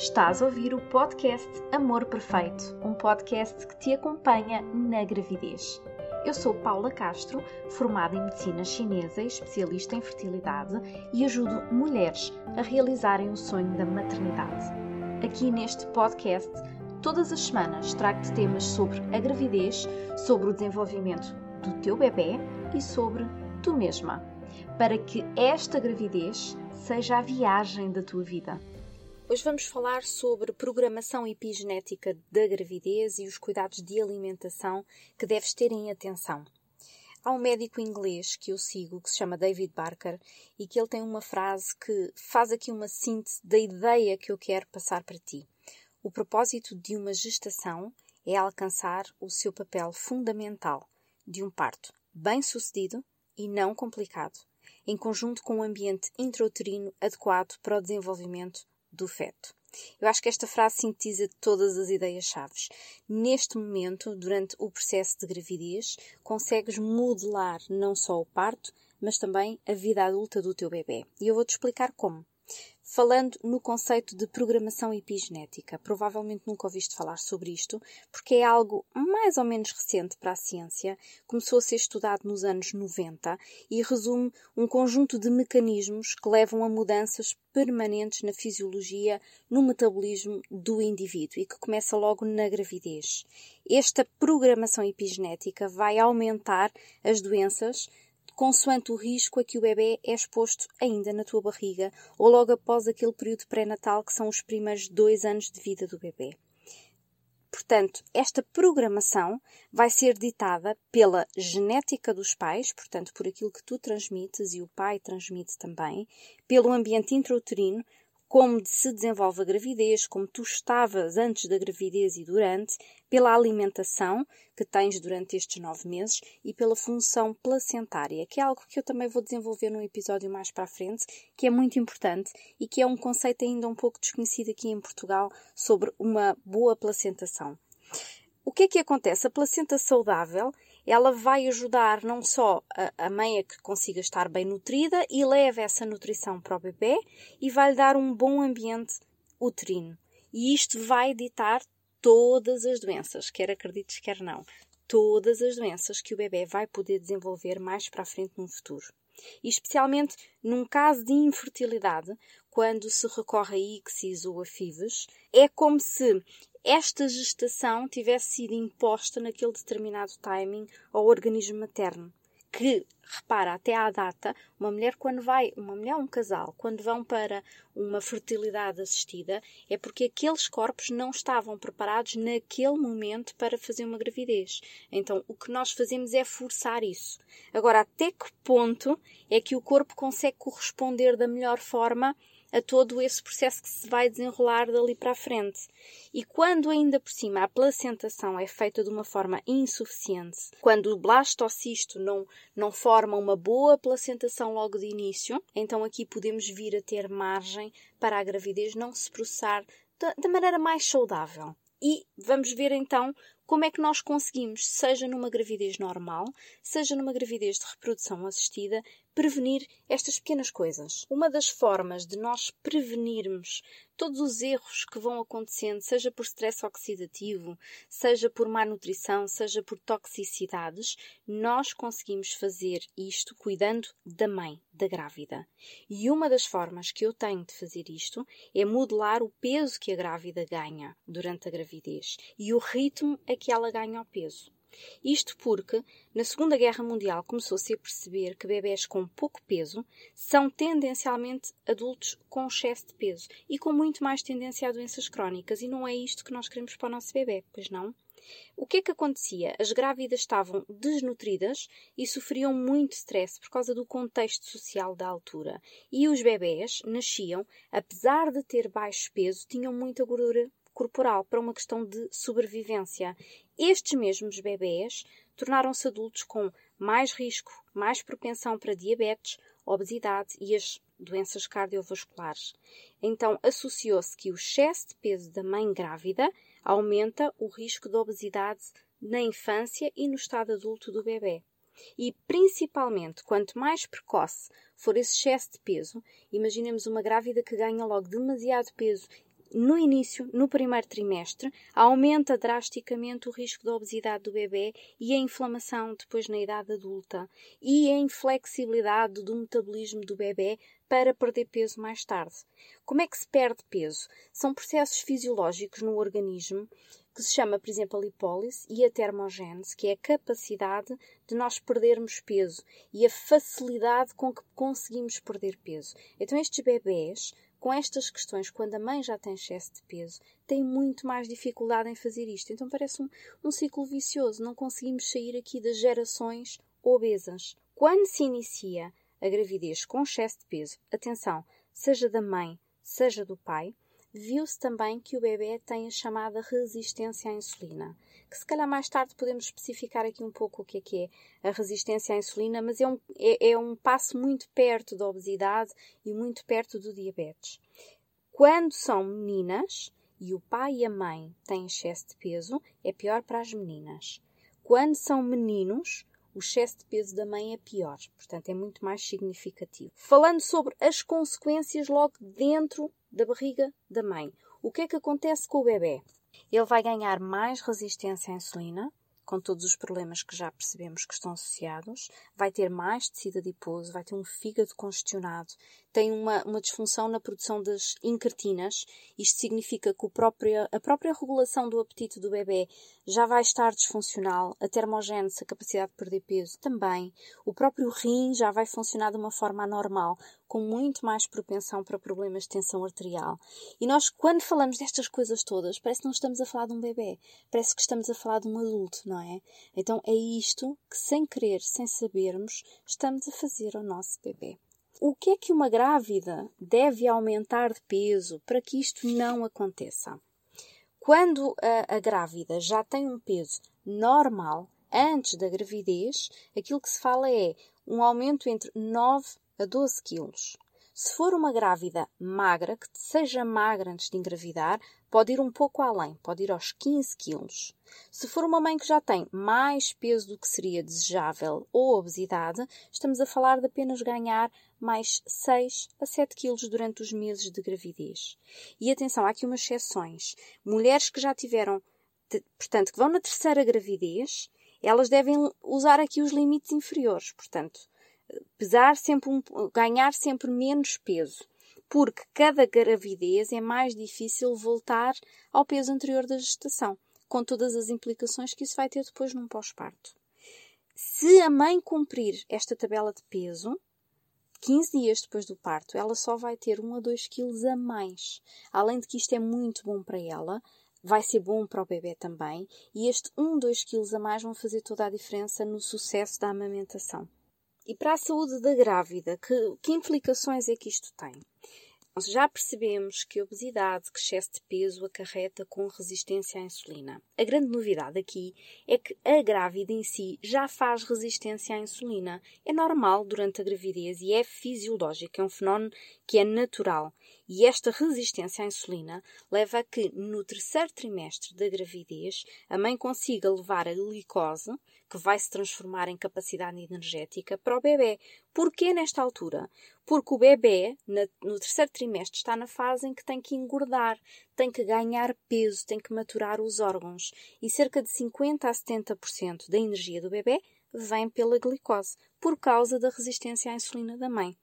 Estás a ouvir o podcast Amor Perfeito, um podcast que te acompanha na gravidez. Eu sou Paula Castro, formada em medicina chinesa e especialista em fertilidade, e ajudo mulheres a realizarem o sonho da maternidade. Aqui neste podcast, todas as semanas trago-te temas sobre a gravidez, sobre o desenvolvimento do teu bebê e sobre tu mesma, para que esta gravidez seja a viagem da tua vida. Hoje vamos falar sobre programação epigenética da gravidez e os cuidados de alimentação que deves ter em atenção. Há um médico inglês que eu sigo que se chama David Barker e que ele tem uma frase que faz aqui uma síntese da ideia que eu quero passar para ti. O propósito de uma gestação é alcançar o seu papel fundamental de um parto bem-sucedido e não complicado, em conjunto com um ambiente intrauterino adequado para o desenvolvimento do feto. Eu acho que esta frase sintetiza todas as ideias-chave. Neste momento, durante o processo de gravidez, consegues modelar não só o parto, mas também a vida adulta do teu bebê. E eu vou-te explicar como falando no conceito de programação epigenética. Provavelmente nunca ouviste falar sobre isto, porque é algo mais ou menos recente para a ciência, começou a ser estudado nos anos 90 e resume um conjunto de mecanismos que levam a mudanças permanentes na fisiologia, no metabolismo do indivíduo e que começa logo na gravidez. Esta programação epigenética vai aumentar as doenças consoante o risco a que o bebê é exposto ainda na tua barriga ou logo após aquele período pré-natal que são os primeiros dois anos de vida do bebê. Portanto, esta programação vai ser ditada pela genética dos pais, portanto, por aquilo que tu transmites e o pai transmite também, pelo ambiente intrauterino, como se desenvolve a gravidez, como tu estavas antes da gravidez e durante, pela alimentação que tens durante estes nove meses e pela função placentária, que é algo que eu também vou desenvolver num episódio mais para a frente, que é muito importante e que é um conceito ainda um pouco desconhecido aqui em Portugal sobre uma boa placentação. O que é que acontece? A placenta saudável ela vai ajudar não só a, a mãe a que consiga estar bem nutrida e leva essa nutrição para o bebê e vai lhe dar um bom ambiente uterino. E isto vai ditar todas as doenças, quer acredites, quer não. Todas as doenças que o bebê vai poder desenvolver mais para a frente no futuro. E especialmente num caso de infertilidade, quando se recorre a ICSIS ou a FIVs, é como se esta gestação tivesse sido imposta naquele determinado timing ao organismo materno. Que, repara, até à data, uma mulher quando vai, uma mulher um casal, quando vão para uma fertilidade assistida, é porque aqueles corpos não estavam preparados naquele momento para fazer uma gravidez. Então, o que nós fazemos é forçar isso. Agora, até que ponto é que o corpo consegue corresponder da melhor forma a todo esse processo que se vai desenrolar dali para a frente. E quando ainda por cima a placentação é feita de uma forma insuficiente, quando o blastocisto não, não forma uma boa placentação logo de início, então aqui podemos vir a ter margem para a gravidez não se processar da, da maneira mais saudável. E vamos ver então como é que nós conseguimos, seja numa gravidez normal, seja numa gravidez de reprodução assistida, prevenir estas pequenas coisas. Uma das formas de nós prevenirmos todos os erros que vão acontecendo, seja por stress oxidativo, seja por má nutrição, seja por toxicidades, nós conseguimos fazer isto cuidando da mãe, da grávida. E uma das formas que eu tenho de fazer isto é modelar o peso que a grávida ganha durante a gravidez e o ritmo a que ela ganha o peso. Isto porque, na Segunda Guerra Mundial, começou-se a perceber que bebés com pouco peso são tendencialmente adultos com excesso de peso e com muito mais tendência a doenças crónicas, e não é isto que nós queremos para o nosso bebê, pois não? O que é que acontecia? As grávidas estavam desnutridas e sofriam muito stress por causa do contexto social da altura. E os bebés nasciam, apesar de ter baixo peso, tinham muita gordura corporal para uma questão de sobrevivência. Estes mesmos bebés tornaram-se adultos com mais risco, mais propensão para diabetes, obesidade e as doenças cardiovasculares. Então, associou-se que o excesso de peso da mãe grávida aumenta o risco de obesidade na infância e no estado adulto do bebê. E principalmente, quanto mais precoce for esse excesso de peso, imaginemos uma grávida que ganha logo demasiado peso no início, no primeiro trimestre, aumenta drasticamente o risco de obesidade do bebê e a inflamação depois na idade adulta e a inflexibilidade do metabolismo do bebê para perder peso mais tarde. Como é que se perde peso? São processos fisiológicos no organismo que se chama, por exemplo, a lipólise e a termogênese, que é a capacidade de nós perdermos peso e a facilidade com que conseguimos perder peso. Então, estes bebés com estas questões, quando a mãe já tem excesso de peso, tem muito mais dificuldade em fazer isto. Então parece um, um ciclo vicioso. Não conseguimos sair aqui das gerações obesas. Quando se inicia a gravidez com excesso de peso, atenção, seja da mãe, seja do pai, viu-se também que o bebê tem a chamada resistência à insulina, que se calhar mais tarde podemos especificar aqui um pouco o que é que é a resistência à insulina, mas é um, é, é um passo muito perto da obesidade e muito perto do diabetes. Quando são meninas e o pai e a mãe têm excesso de peso, é pior para as meninas. Quando são meninos, o excesso de peso da mãe é pior, portanto é muito mais significativo. Falando sobre as consequências logo dentro da barriga da mãe, o que é que acontece com o bebê? Ele vai ganhar mais resistência à insulina, com todos os problemas que já percebemos que estão associados, vai ter mais tecido adiposo, vai ter um fígado congestionado, tem uma, uma disfunção na produção das incretinas. Isto significa que próprio, a própria regulação do apetite do bebê já vai estar disfuncional, a termogênese, a capacidade de perder peso também, o próprio rim já vai funcionar de uma forma anormal, com muito mais propensão para problemas de tensão arterial. E nós, quando falamos destas coisas todas, parece que não estamos a falar de um bebê, parece que estamos a falar de um adulto, não é? Então é isto que, sem querer, sem sabermos, estamos a fazer ao nosso bebê. O que é que uma grávida deve aumentar de peso para que isto não aconteça? Quando a, a grávida já tem um peso normal, antes da gravidez, aquilo que se fala é um aumento entre 9 a 12 quilos. Se for uma grávida magra, que seja magra antes de engravidar, pode ir um pouco além, pode ir aos 15 quilos. Se for uma mãe que já tem mais peso do que seria desejável ou obesidade, estamos a falar de apenas ganhar mais 6 a 7 quilos durante os meses de gravidez. E atenção, há aqui umas exceções. Mulheres que já tiveram, portanto, que vão na terceira gravidez, elas devem usar aqui os limites inferiores, portanto, pesar sempre um, ganhar sempre menos peso, porque cada gravidez é mais difícil voltar ao peso anterior da gestação, com todas as implicações que isso vai ter depois num pós-parto. Se a mãe cumprir esta tabela de peso, 15 dias depois do parto, ela só vai ter 1 a 2 quilos a mais. Além de que isto é muito bom para ela, vai ser bom para o bebê também, e este 1, 2 quilos a mais vão fazer toda a diferença no sucesso da amamentação. E para a saúde da grávida, que, que implicações é que isto tem? Nós já percebemos que a obesidade, que excesso de peso, acarreta com resistência à insulina. A grande novidade aqui é que a grávida em si já faz resistência à insulina. É normal durante a gravidez e é fisiológico, é um fenómeno que é natural. E esta resistência à insulina leva a que, no terceiro trimestre da gravidez, a mãe consiga levar a glicose, que vai se transformar em capacidade energética, para o bebê. Porquê nesta altura? Porque o bebê, no terceiro trimestre, está na fase em que tem que engordar, tem que ganhar peso, tem que maturar os órgãos. E cerca de 50 a 70% da energia do bebê vem pela glicose, por causa da resistência à insulina da mãe.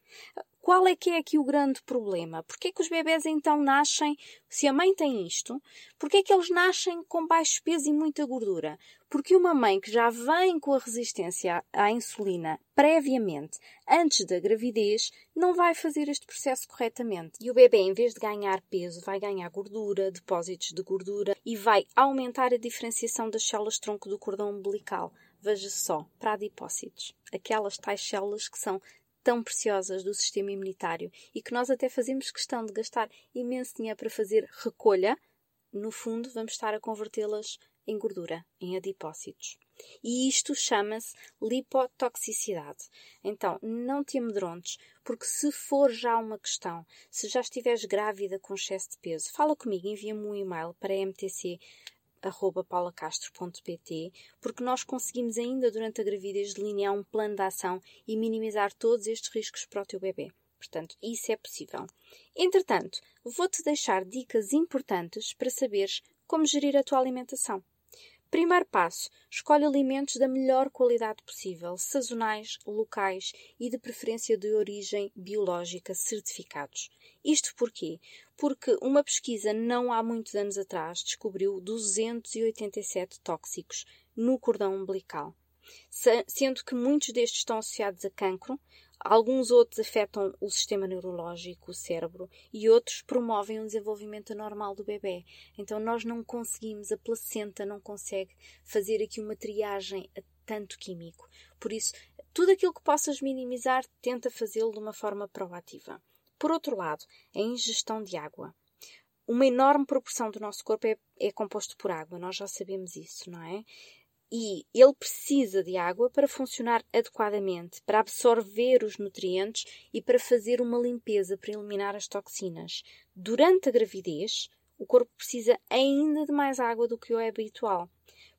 Qual é que é aqui o grande problema? Porquê é que os bebés então nascem, se a mãe tem isto, porquê é que eles nascem com baixo peso e muita gordura? Porque uma mãe que já vem com a resistência à insulina previamente, antes da gravidez, não vai fazer este processo corretamente. E o bebê, em vez de ganhar peso, vai ganhar gordura, depósitos de gordura e vai aumentar a diferenciação das células tronco do cordão umbilical. Veja só, para adipócitos, aquelas tais células que são tão preciosas do sistema imunitário e que nós até fazemos questão de gastar imenso dinheiro para fazer recolha, no fundo vamos estar a convertê-las em gordura, em adipócitos. E isto chama-se lipotoxicidade. Então, não te amedrontes, porque se for já uma questão, se já estiveres grávida com excesso de peso, fala comigo, envia-me um e-mail para mtc paulacastro.pt, porque nós conseguimos ainda durante a gravidez delinear um plano de ação e minimizar todos estes riscos para o teu bebê. Portanto, isso é possível. Entretanto, vou-te deixar dicas importantes para saberes como gerir a tua alimentação. Primeiro passo: escolhe alimentos da melhor qualidade possível, sazonais, locais e de preferência de origem biológica certificados. Isto porquê? Porque uma pesquisa não há muitos anos atrás descobriu 287 tóxicos no cordão umbilical, sendo que muitos destes estão associados a cancro, Alguns outros afetam o sistema neurológico, o cérebro, e outros promovem o desenvolvimento anormal do bebê. Então nós não conseguimos, a placenta não consegue fazer aqui uma triagem a tanto químico. Por isso, tudo aquilo que possas minimizar, tenta fazê-lo de uma forma proativa. Por outro lado, a ingestão de água. Uma enorme proporção do nosso corpo é, é composto por água, nós já sabemos isso, não é? E ele precisa de água para funcionar adequadamente, para absorver os nutrientes e para fazer uma limpeza, para eliminar as toxinas. Durante a gravidez, o corpo precisa ainda de mais água do que o habitual.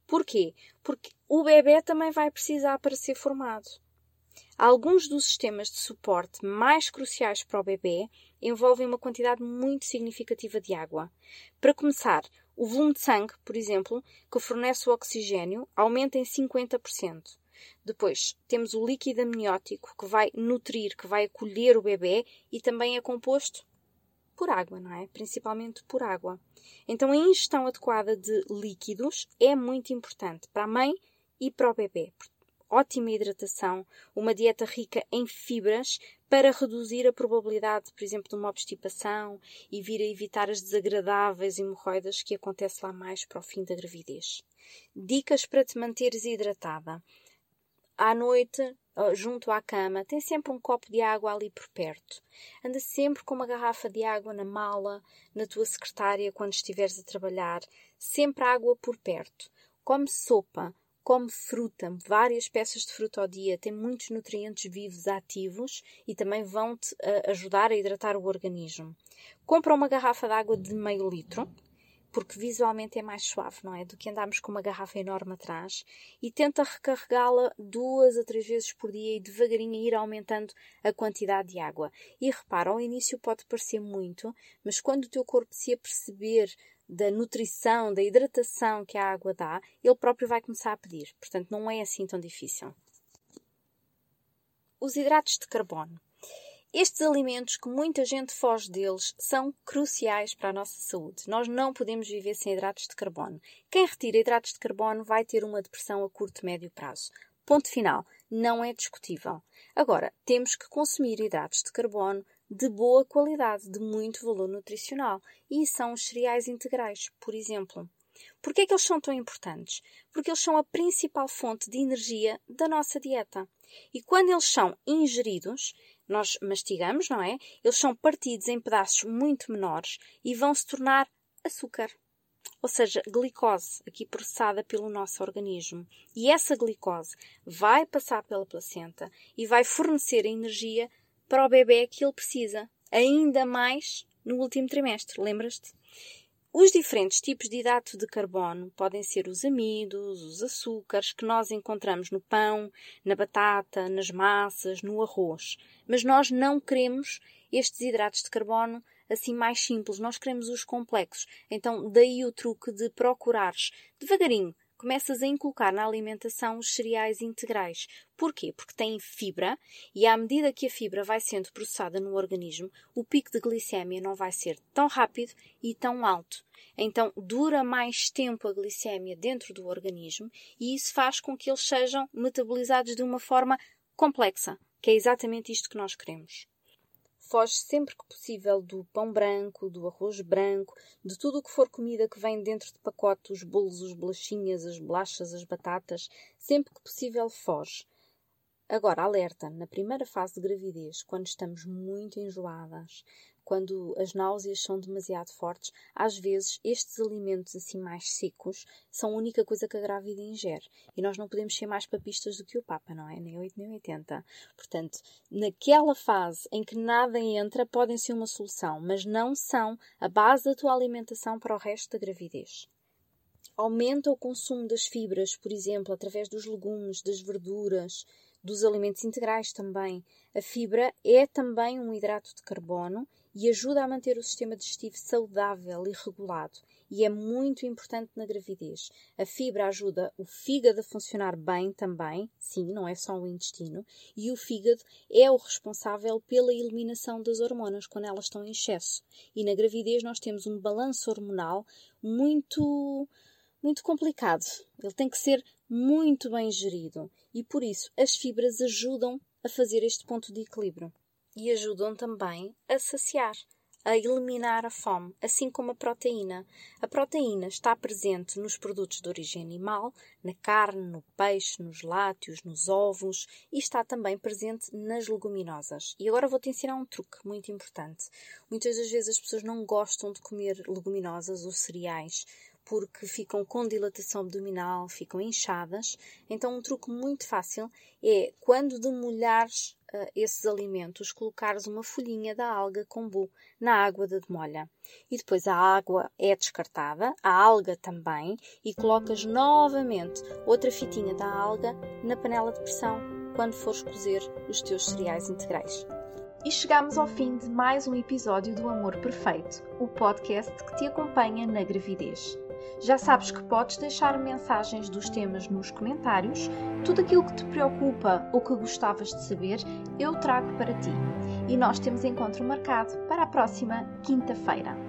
Porquê? Porque o bebê também vai precisar para ser formado. Alguns dos sistemas de suporte mais cruciais para o bebê envolvem uma quantidade muito significativa de água. Para começar, o volume de sangue, por exemplo, que fornece o oxigênio, aumenta em 50%. Depois temos o líquido amniótico que vai nutrir, que vai acolher o bebê e também é composto por água, não é? Principalmente por água. Então a ingestão adequada de líquidos é muito importante para a mãe e para o bebê ótima hidratação, uma dieta rica em fibras para reduzir a probabilidade, por exemplo, de uma obstipação e vir a evitar as desagradáveis hemorroidas que acontecem lá mais para o fim da gravidez. Dicas para te manteres hidratada. À noite, junto à cama, tem sempre um copo de água ali por perto. Anda sempre com uma garrafa de água na mala, na tua secretária quando estiveres a trabalhar. Sempre água por perto. Come sopa, come fruta, várias peças de fruta ao dia, tem muitos nutrientes vivos ativos e também vão te uh, ajudar a hidratar o organismo. Compra uma garrafa de água de meio litro, porque visualmente é mais suave, não é? Do que andarmos com uma garrafa enorme atrás e tenta recarregá-la duas a três vezes por dia e devagarinho ir aumentando a quantidade de água. E repara, ao início pode parecer muito, mas quando o teu corpo se aperceber da nutrição, da hidratação que a água dá, ele próprio vai começar a pedir. Portanto, não é assim tão difícil. Os hidratos de carbono. Estes alimentos, que muita gente foge deles, são cruciais para a nossa saúde. Nós não podemos viver sem hidratos de carbono. Quem retira hidratos de carbono vai ter uma depressão a curto e médio prazo. Ponto final. Não é discutível. Agora, temos que consumir hidratos de carbono de boa qualidade, de muito valor nutricional. E são os cereais integrais, por exemplo. Por que é que eles são tão importantes? Porque eles são a principal fonte de energia da nossa dieta. E quando eles são ingeridos, nós mastigamos, não é? Eles são partidos em pedaços muito menores e vão se tornar açúcar. Ou seja, glicose, aqui processada pelo nosso organismo. E essa glicose vai passar pela placenta e vai fornecer energia para o bebê que ele precisa, ainda mais no último trimestre, lembras-te? Os diferentes tipos de hidrato de carbono podem ser os amidos, os açúcares que nós encontramos no pão, na batata, nas massas, no arroz. Mas nós não queremos estes hidratos de carbono assim mais simples, nós queremos os complexos. Então, daí o truque de procurares devagarinho começas a inculcar na alimentação os cereais integrais. Porquê? Porque têm fibra e à medida que a fibra vai sendo processada no organismo, o pico de glicemia não vai ser tão rápido e tão alto. Então dura mais tempo a glicemia dentro do organismo e isso faz com que eles sejam metabolizados de uma forma complexa, que é exatamente isto que nós queremos foge sempre que possível do pão branco, do arroz branco, de tudo o que for comida que vem dentro de pacote, os bolos, as bolachinhas, as bolachas, as batatas, sempre que possível foge. Agora, alerta, na primeira fase de gravidez, quando estamos muito enjoadas, quando as náuseas são demasiado fortes, às vezes estes alimentos assim mais secos são a única coisa que a grávida ingere. E nós não podemos ser mais papistas do que o Papa, não é? Nem 8 nem 80. Portanto, naquela fase em que nada entra, podem ser uma solução, mas não são a base da tua alimentação para o resto da gravidez aumenta o consumo das fibras, por exemplo, através dos legumes, das verduras, dos alimentos integrais também. A fibra é também um hidrato de carbono e ajuda a manter o sistema digestivo saudável e regulado. E é muito importante na gravidez. A fibra ajuda o fígado a funcionar bem também, sim, não é só o intestino, e o fígado é o responsável pela eliminação das hormonas quando elas estão em excesso. E na gravidez nós temos um balanço hormonal muito muito complicado. Ele tem que ser muito bem gerido e por isso as fibras ajudam a fazer este ponto de equilíbrio e ajudam também a saciar, a eliminar a fome, assim como a proteína. A proteína está presente nos produtos de origem animal, na carne, no peixe, nos lácteos, nos ovos e está também presente nas leguminosas. E agora vou-te ensinar um truque muito importante. Muitas das vezes as pessoas não gostam de comer leguminosas ou cereais porque ficam com dilatação abdominal, ficam inchadas. Então, um truque muito fácil é quando demolhares uh, esses alimentos, colocares uma folhinha da alga kombu na água da demolha. E depois a água é descartada, a alga também, e colocas novamente outra fitinha da alga na panela de pressão quando fores cozer os teus cereais integrais. E chegamos ao fim de mais um episódio do Amor Perfeito, o podcast que te acompanha na gravidez. Já sabes que podes deixar mensagens dos temas nos comentários. Tudo aquilo que te preocupa ou que gostavas de saber, eu trago para ti. E nós temos encontro marcado para a próxima quinta-feira.